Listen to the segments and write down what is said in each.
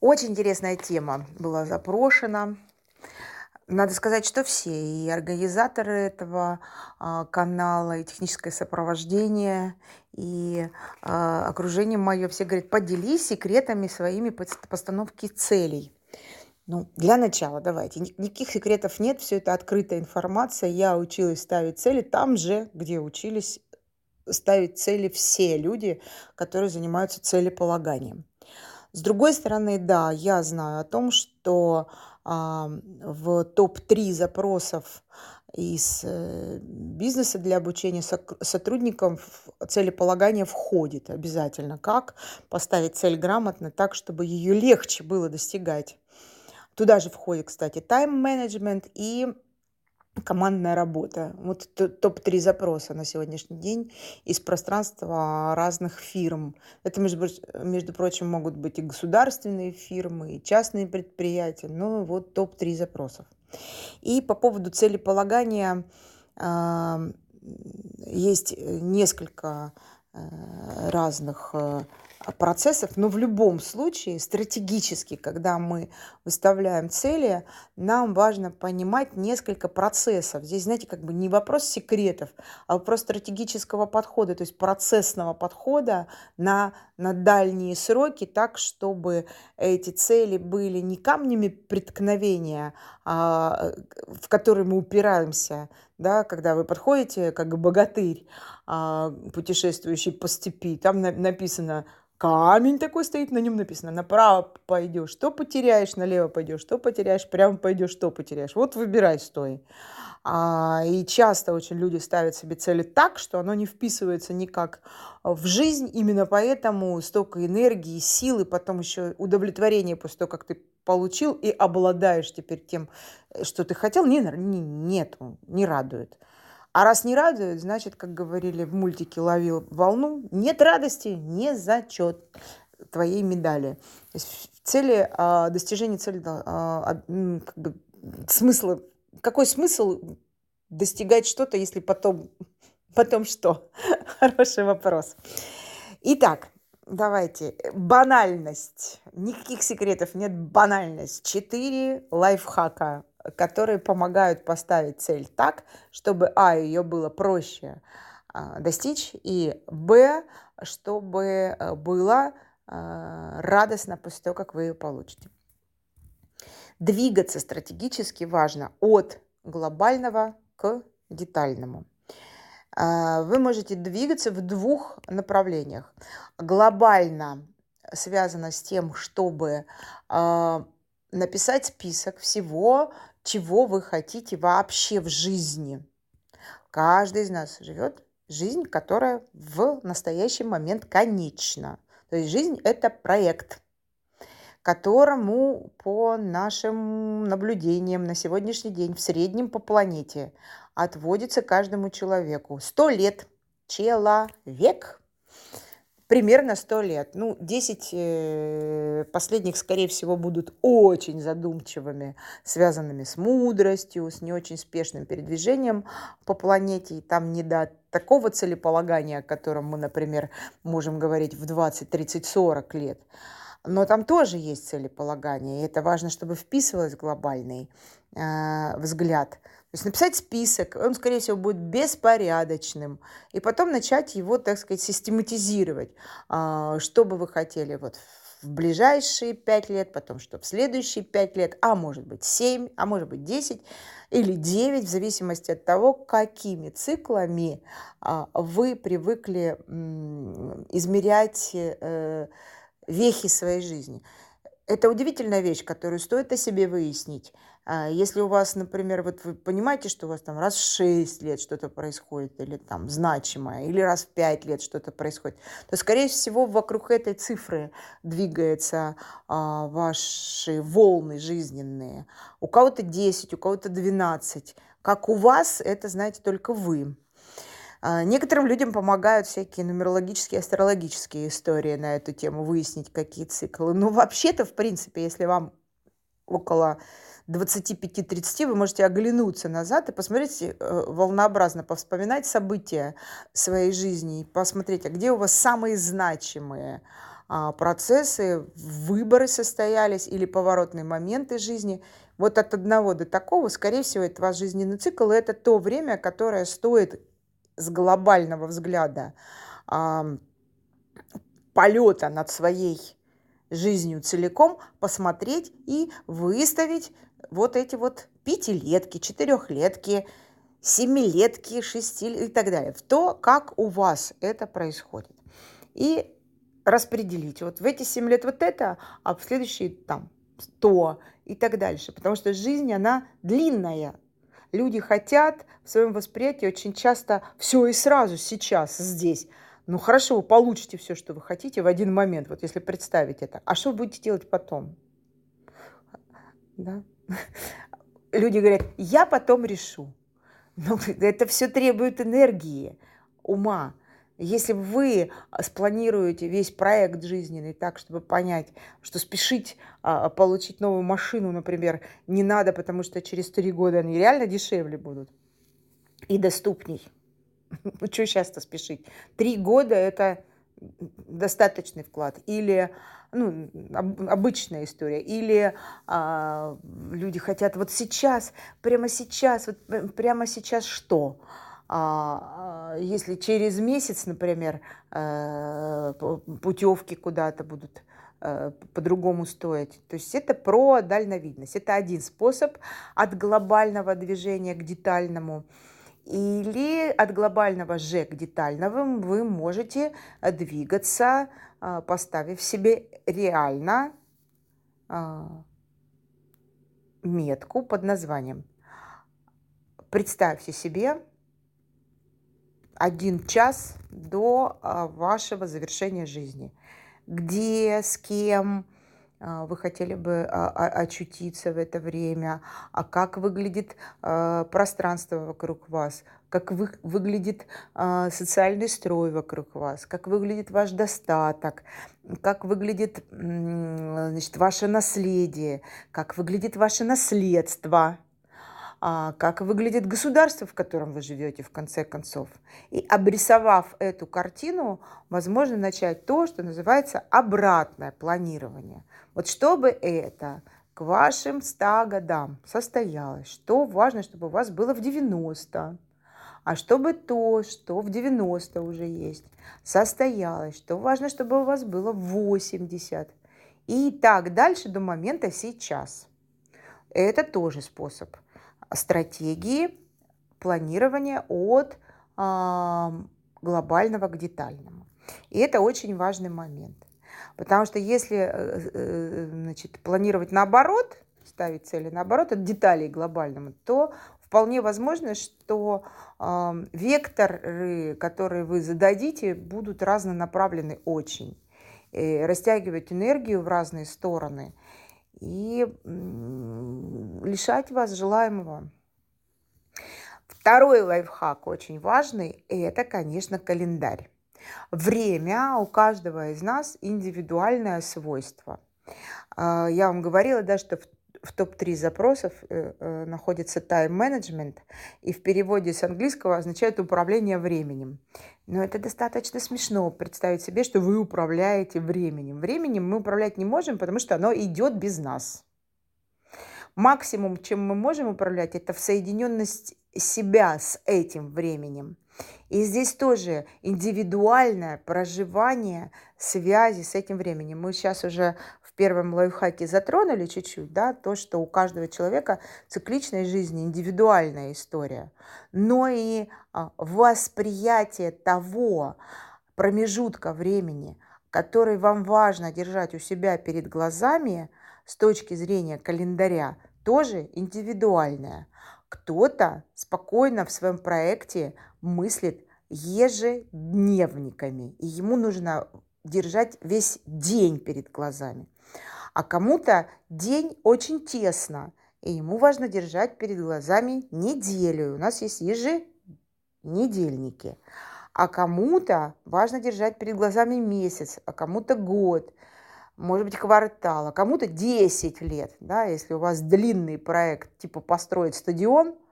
Очень интересная тема была запрошена. Надо сказать, что все, и организаторы этого а, канала, и техническое сопровождение, и а, окружение мое, все говорят, поделись секретами своими постановки целей. Ну, для начала давайте. Никаких секретов нет, все это открытая информация. Я училась ставить цели там же, где учились ставить цели все люди, которые занимаются целеполаганием. С другой стороны, да, я знаю о том, что в топ-3 запросов из э, бизнеса для обучения сотрудников целеполагание входит обязательно. Как поставить цель грамотно так, чтобы ее легче было достигать. Туда же входит, кстати, тайм-менеджмент и командная работа. Вот топ-3 запроса на сегодняшний день из пространства разных фирм. Это, между, между прочим, могут быть и государственные фирмы, и частные предприятия. Но вот топ-3 запросов. И по поводу целеполагания э, есть несколько э, разных э, процессов, но в любом случае стратегически, когда мы выставляем цели, нам важно понимать несколько процессов. Здесь, знаете, как бы не вопрос секретов, а вопрос стратегического подхода, то есть процессного подхода на, на дальние сроки, так, чтобы эти цели были не камнями преткновения, а, в которые мы упираемся, да, когда вы подходите как богатырь, а, путешествующий по степи, там написано камень такой стоит, на нем написано, направо пойдешь, что потеряешь, налево пойдешь, что потеряешь, прямо пойдешь, что потеряешь. Вот выбирай, стой. А, и часто очень люди ставят себе цели так, что оно не вписывается никак в жизнь. Именно поэтому столько энергии, силы, потом еще удовлетворение после того, как ты получил и обладаешь теперь тем, что ты хотел, не, не, нет, не радует. А раз не радует, значит, как говорили в мультике «Ловил волну», нет радости, не зачет твоей медали. То есть цели, а, достижение цели, а, как бы, смысла, какой смысл достигать что-то, если потом, потом что? Хороший вопрос. Итак, давайте. Банальность. Никаких секретов нет. Банальность. Четыре лайфхака которые помогают поставить цель так, чтобы, а, ее было проще а, достичь, и, б, чтобы э, было а, радостно после того, как вы ее получите. Двигаться стратегически важно от глобального к детальному. А, вы можете двигаться в двух направлениях. Глобально связано с тем, чтобы написать список всего, чего вы хотите вообще в жизни. Каждый из нас живет жизнь, которая в настоящий момент конечна. То есть жизнь – это проект, которому по нашим наблюдениям на сегодняшний день в среднем по планете отводится каждому человеку 100 лет. Человек примерно 100 лет. Ну, 10 э, последних, скорее всего, будут очень задумчивыми, связанными с мудростью, с не очень спешным передвижением по планете. И там не до такого целеполагания, о котором мы, например, можем говорить в 20, 30, 40 лет. Но там тоже есть целеполагание, и это важно, чтобы вписывалось в глобальный э, взгляд – то есть написать список, он, скорее всего, будет беспорядочным. И потом начать его, так сказать, систематизировать. А, что бы вы хотели вот в ближайшие пять лет, потом что в следующие пять лет, а может быть семь, а может быть десять или девять, в зависимости от того, какими циклами а, вы привыкли измерять э, вехи своей жизни. Это удивительная вещь, которую стоит о себе выяснить. А если у вас, например, вот вы понимаете, что у вас там раз в 6 лет что-то происходит, или там значимое, или раз в 5 лет что-то происходит, то, скорее всего, вокруг этой цифры двигаются а, ваши волны жизненные. У кого-то 10, у кого-то 12. Как у вас, это знаете только вы. А, некоторым людям помогают всякие нумерологические, астрологические истории на эту тему, выяснить, какие циклы. Ну, вообще-то, в принципе, если вам около 25-30 вы можете оглянуться назад и посмотреть э, волнообразно, повспоминать события своей жизни и посмотреть, а где у вас самые значимые а, процессы, выборы состоялись или поворотные моменты жизни. Вот от одного до такого, скорее всего, это ваш жизненный цикл, и это то время, которое стоит с глобального взгляда э, полета над своей жизнью целиком посмотреть и выставить вот эти вот пятилетки, четырехлетки, семилетки, шести и так далее, в то, как у вас это происходит. И распределить. Вот в эти 7 лет вот это, а в следующие там 100 и так дальше. Потому что жизнь, она длинная. Люди хотят в своем восприятии очень часто все и сразу, сейчас, здесь. Ну хорошо, вы получите все, что вы хотите в один момент, вот если представить это. А что вы будете делать потом? Да? Люди говорят, я потом решу. Но ну, это все требует энергии, ума. Если вы спланируете весь проект жизненный так, чтобы понять, что спешить а, получить новую машину, например, не надо, потому что через три года они реально дешевле будут и доступней. Ну, что сейчас-то спешить? Три года – это достаточный вклад. Или ну, обычная история. Или а, люди хотят вот сейчас, прямо сейчас, вот прямо сейчас что? А, а, если через месяц, например, э, путевки куда-то будут э, по-другому стоить. То есть это про дальновидность. Это один способ от глобального движения к детальному. Или от глобального же к детальному вы можете двигаться, э, поставив себе реально метку под названием. Представьте себе, один час до а, вашего завершения жизни. Где, с кем а, вы хотели бы а, очутиться в это время, а как выглядит пространство вокруг вас, как вы, выглядит социальный строй вокруг вас, как выглядит ваш достаток, как выглядит значит, ваше наследие, как выглядит ваше наследство – как выглядит государство, в котором вы живете, в конце концов. И обрисовав эту картину, возможно начать то, что называется обратное планирование. Вот чтобы это к вашим 100 годам состоялось, что важно, чтобы у вас было в 90, а чтобы то, что в 90 уже есть, состоялось, что важно, чтобы у вас было в 80. И так дальше до момента сейчас. Это тоже способ – стратегии планирования от э, глобального к детальному. И это очень важный момент. Потому что если э, э, значит, планировать наоборот, ставить цели наоборот, от деталей к глобальному, то вполне возможно, что э, векторы, которые вы зададите, будут разнонаправлены очень. И растягивать энергию в разные стороны – и лишать вас желаемого. Второй лайфхак очень важный – это, конечно, календарь. Время у каждого из нас индивидуальное свойство. А, я вам говорила, да, что в в топ-3 запросов э, э, находится тайм-менеджмент, и в переводе с английского означает управление временем. Но это достаточно смешно представить себе, что вы управляете временем. Временем мы управлять не можем, потому что оно идет без нас. Максимум, чем мы можем управлять, это в соединенность себя с этим временем. И здесь тоже индивидуальное проживание связи с этим временем. Мы сейчас уже первом лайфхаке затронули чуть-чуть, да, то, что у каждого человека цикличной жизни индивидуальная история, но и а, восприятие того промежутка времени, который вам важно держать у себя перед глазами с точки зрения календаря, тоже индивидуальное. Кто-то спокойно в своем проекте мыслит ежедневниками, и ему нужно держать весь день перед глазами. А кому-то день очень тесно, и ему важно держать перед глазами неделю. У нас есть еженедельники. А кому-то важно держать перед глазами месяц, а кому-то год, может быть, квартал, а кому-то 10 лет. Да, если у вас длинный проект, типа построить стадион –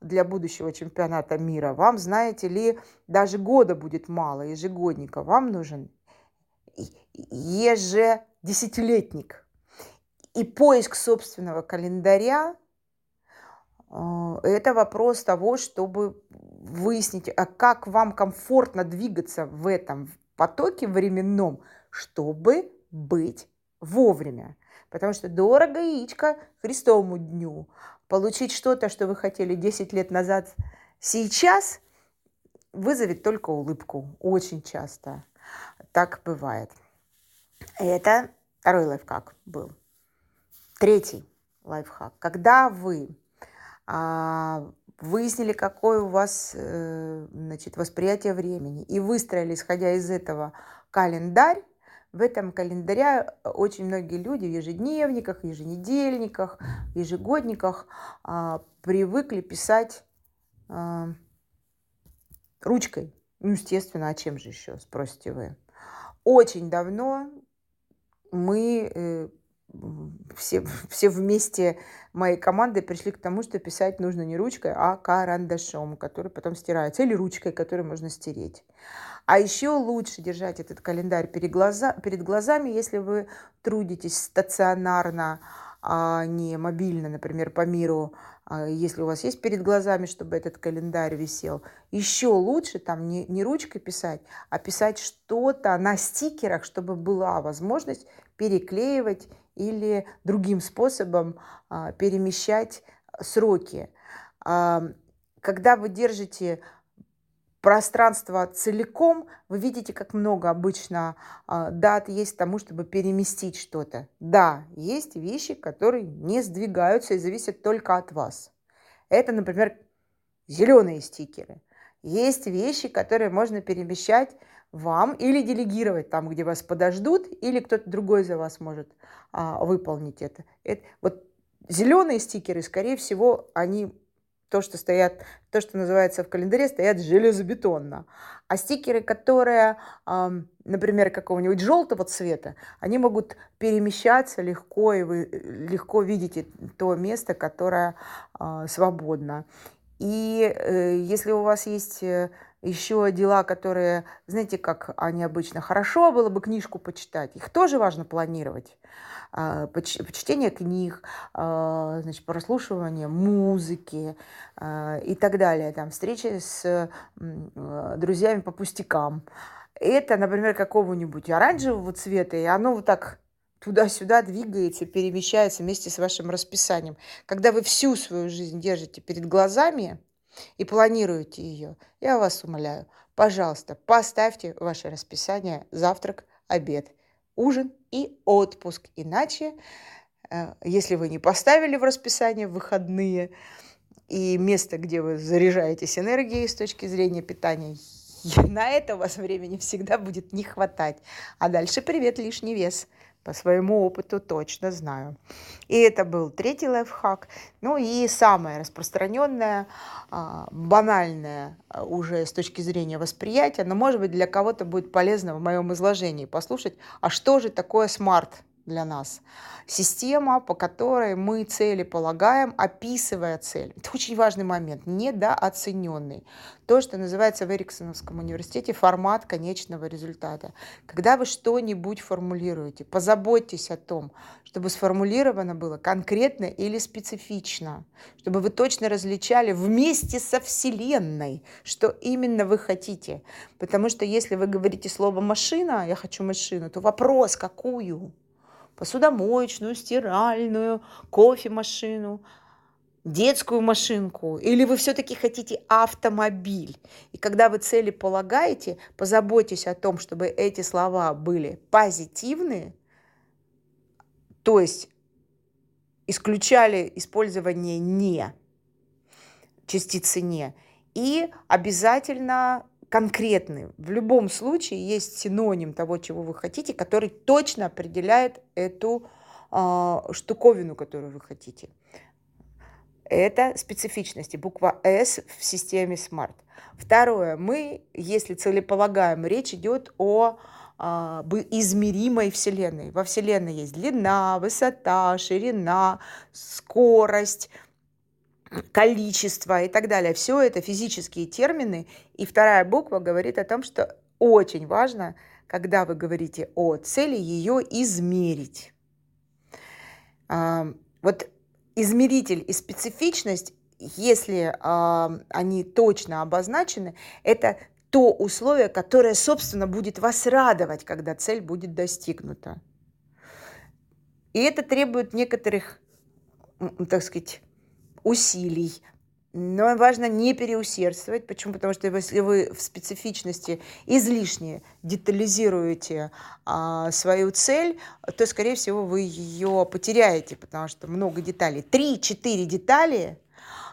для будущего чемпионата мира. Вам, знаете ли, даже года будет мало, ежегодника. Вам нужен ежедесятилетник. И поиск собственного календаря э, – это вопрос того, чтобы выяснить, а как вам комфортно двигаться в этом потоке временном, чтобы быть вовремя. Потому что дорого яичко Христовому дню. Получить что-то, что вы хотели 10 лет назад, сейчас вызовет только улыбку. Очень часто так бывает. Это второй лайфхак был. Третий лайфхак. Когда вы а, выяснили, какое у вас э, значит, восприятие времени и выстроили, исходя из этого, календарь, в этом календаре очень многие люди в ежедневниках, еженедельниках, ежегодниках а, привыкли писать а, ручкой. Ну, естественно, а чем же еще, спросите вы. Очень давно мы э, все, все вместе моей командой пришли к тому, что писать нужно не ручкой, а карандашом, который потом стирается, или ручкой, которую можно стереть. А еще лучше держать этот календарь перед, глаза, перед глазами, если вы трудитесь стационарно, а не мобильно, например, по миру, а если у вас есть перед глазами, чтобы этот календарь висел. Еще лучше там не, не ручкой писать, а писать что-то на стикерах, чтобы была возможность переклеивать или другим способом а, перемещать сроки. Когда вы держите пространство целиком, вы видите, как много обычно э, дат есть тому, чтобы переместить что-то. Да, есть вещи, которые не сдвигаются и зависят только от вас. Это, например, зеленые стикеры. Есть вещи, которые можно перемещать вам или делегировать там, где вас подождут, или кто-то другой за вас может а, выполнить это. это. Вот зеленые стикеры, скорее всего, они то, что стоят, то, что называется в календаре, стоят железобетонно. А стикеры, которые, например, какого-нибудь желтого цвета, они могут перемещаться легко, и вы легко видите то место, которое а, свободно. И э, если у вас есть э, еще дела, которые, знаете, как они обычно, хорошо было бы книжку почитать, их тоже важно планировать. А, чтение книг, а, значит, прослушивание музыки а, и так далее, там, встречи с друзьями по пустякам. Это, например, какого-нибудь оранжевого цвета, и оно вот так туда-сюда двигается, перемещается вместе с вашим расписанием. Когда вы всю свою жизнь держите перед глазами и планируете ее, я вас умоляю, пожалуйста, поставьте ваше расписание завтрак, обед, ужин и отпуск. Иначе, э, если вы не поставили в расписание выходные и место, где вы заряжаетесь энергией с точки зрения питания, на это у вас времени всегда будет не хватать. А дальше привет лишний вес. По своему опыту точно знаю. И это был третий лайфхак. Ну и самое распространенное, а, банальное а, уже с точки зрения восприятия, но может быть для кого-то будет полезно в моем изложении послушать, а что же такое смарт для нас. Система, по которой мы цели полагаем, описывая цель. Это очень важный момент, недооцененный. То, что называется в Эриксоновском университете формат конечного результата. Когда вы что-нибудь формулируете, позаботьтесь о том, чтобы сформулировано было конкретно или специфично, чтобы вы точно различали вместе со Вселенной, что именно вы хотите. Потому что если вы говорите слово «машина», «я хочу машину», то вопрос «какую?» Посудомоечную, стиральную, кофемашину, детскую машинку, или вы все-таки хотите автомобиль. И когда вы цели полагаете, позаботьтесь о том, чтобы эти слова были позитивные, то есть исключали использование «не», частицы «не», и обязательно конкретный. В любом случае есть синоним того, чего вы хотите, который точно определяет эту э, штуковину, которую вы хотите. Это специфичности, буква S в системе SMART. Второе, мы, если целеполагаем, речь идет о а, измеримой Вселенной. Во Вселенной есть длина, высота, ширина, скорость, количество и так далее. Все это физические термины. И вторая буква говорит о том, что очень важно когда вы говорите о цели, ее измерить. А, вот измеритель и специфичность, если а, они точно обозначены, это то условие, которое, собственно, будет вас радовать, когда цель будет достигнута. И это требует некоторых, так сказать, усилий, но важно не переусердствовать. Почему? Потому что если вы в специфичности излишне детализируете а, свою цель, то, скорее всего, вы ее потеряете, потому что много деталей. Три-четыре детали,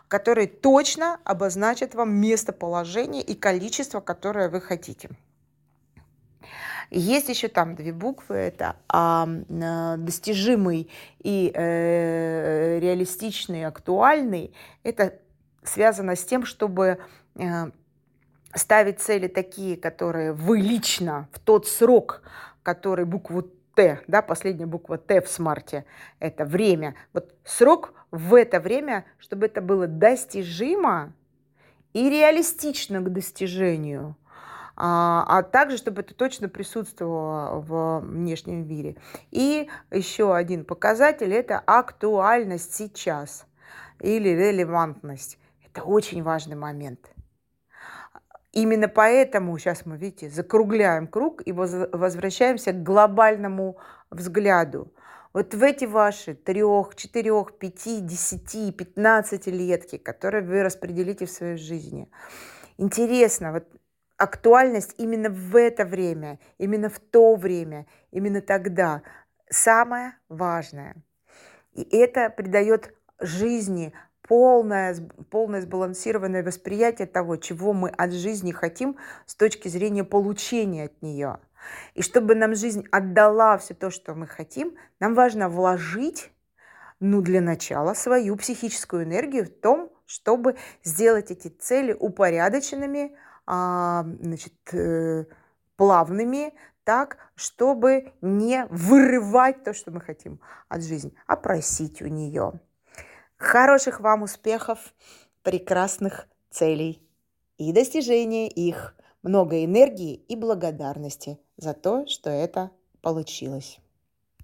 которые точно обозначат вам местоположение и количество, которое вы хотите. Есть еще там две буквы, это а, достижимый и э, реалистичный, актуальный. Это связано с тем, чтобы э, ставить цели такие, которые вы лично в тот срок, который букву Т, да, последняя буква Т в смарте, это время. Вот срок в это время, чтобы это было достижимо и реалистично к достижению, а, а также, чтобы это точно присутствовало в внешнем мире. И еще один показатель – это актуальность сейчас или релевантность. Это очень важный момент. Именно поэтому сейчас мы, видите, закругляем круг и возвращаемся к глобальному взгляду. Вот в эти ваши трех, четырех, пяти, десяти, пятнадцати летки, которые вы распределите в своей жизни. Интересно, вот актуальность именно в это время, именно в то время, именно тогда самое важное. И это придает жизни полное, полное сбалансированное восприятие того, чего мы от жизни хотим с точки зрения получения от нее. И чтобы нам жизнь отдала все то, что мы хотим, нам важно вложить, ну, для начала, свою психическую энергию в том, чтобы сделать эти цели упорядоченными, значит, э, плавными, так, чтобы не вырывать то, что мы хотим от жизни, а просить у нее. Хороших вам успехов, прекрасных целей и достижения их. Много энергии и благодарности за то, что это получилось.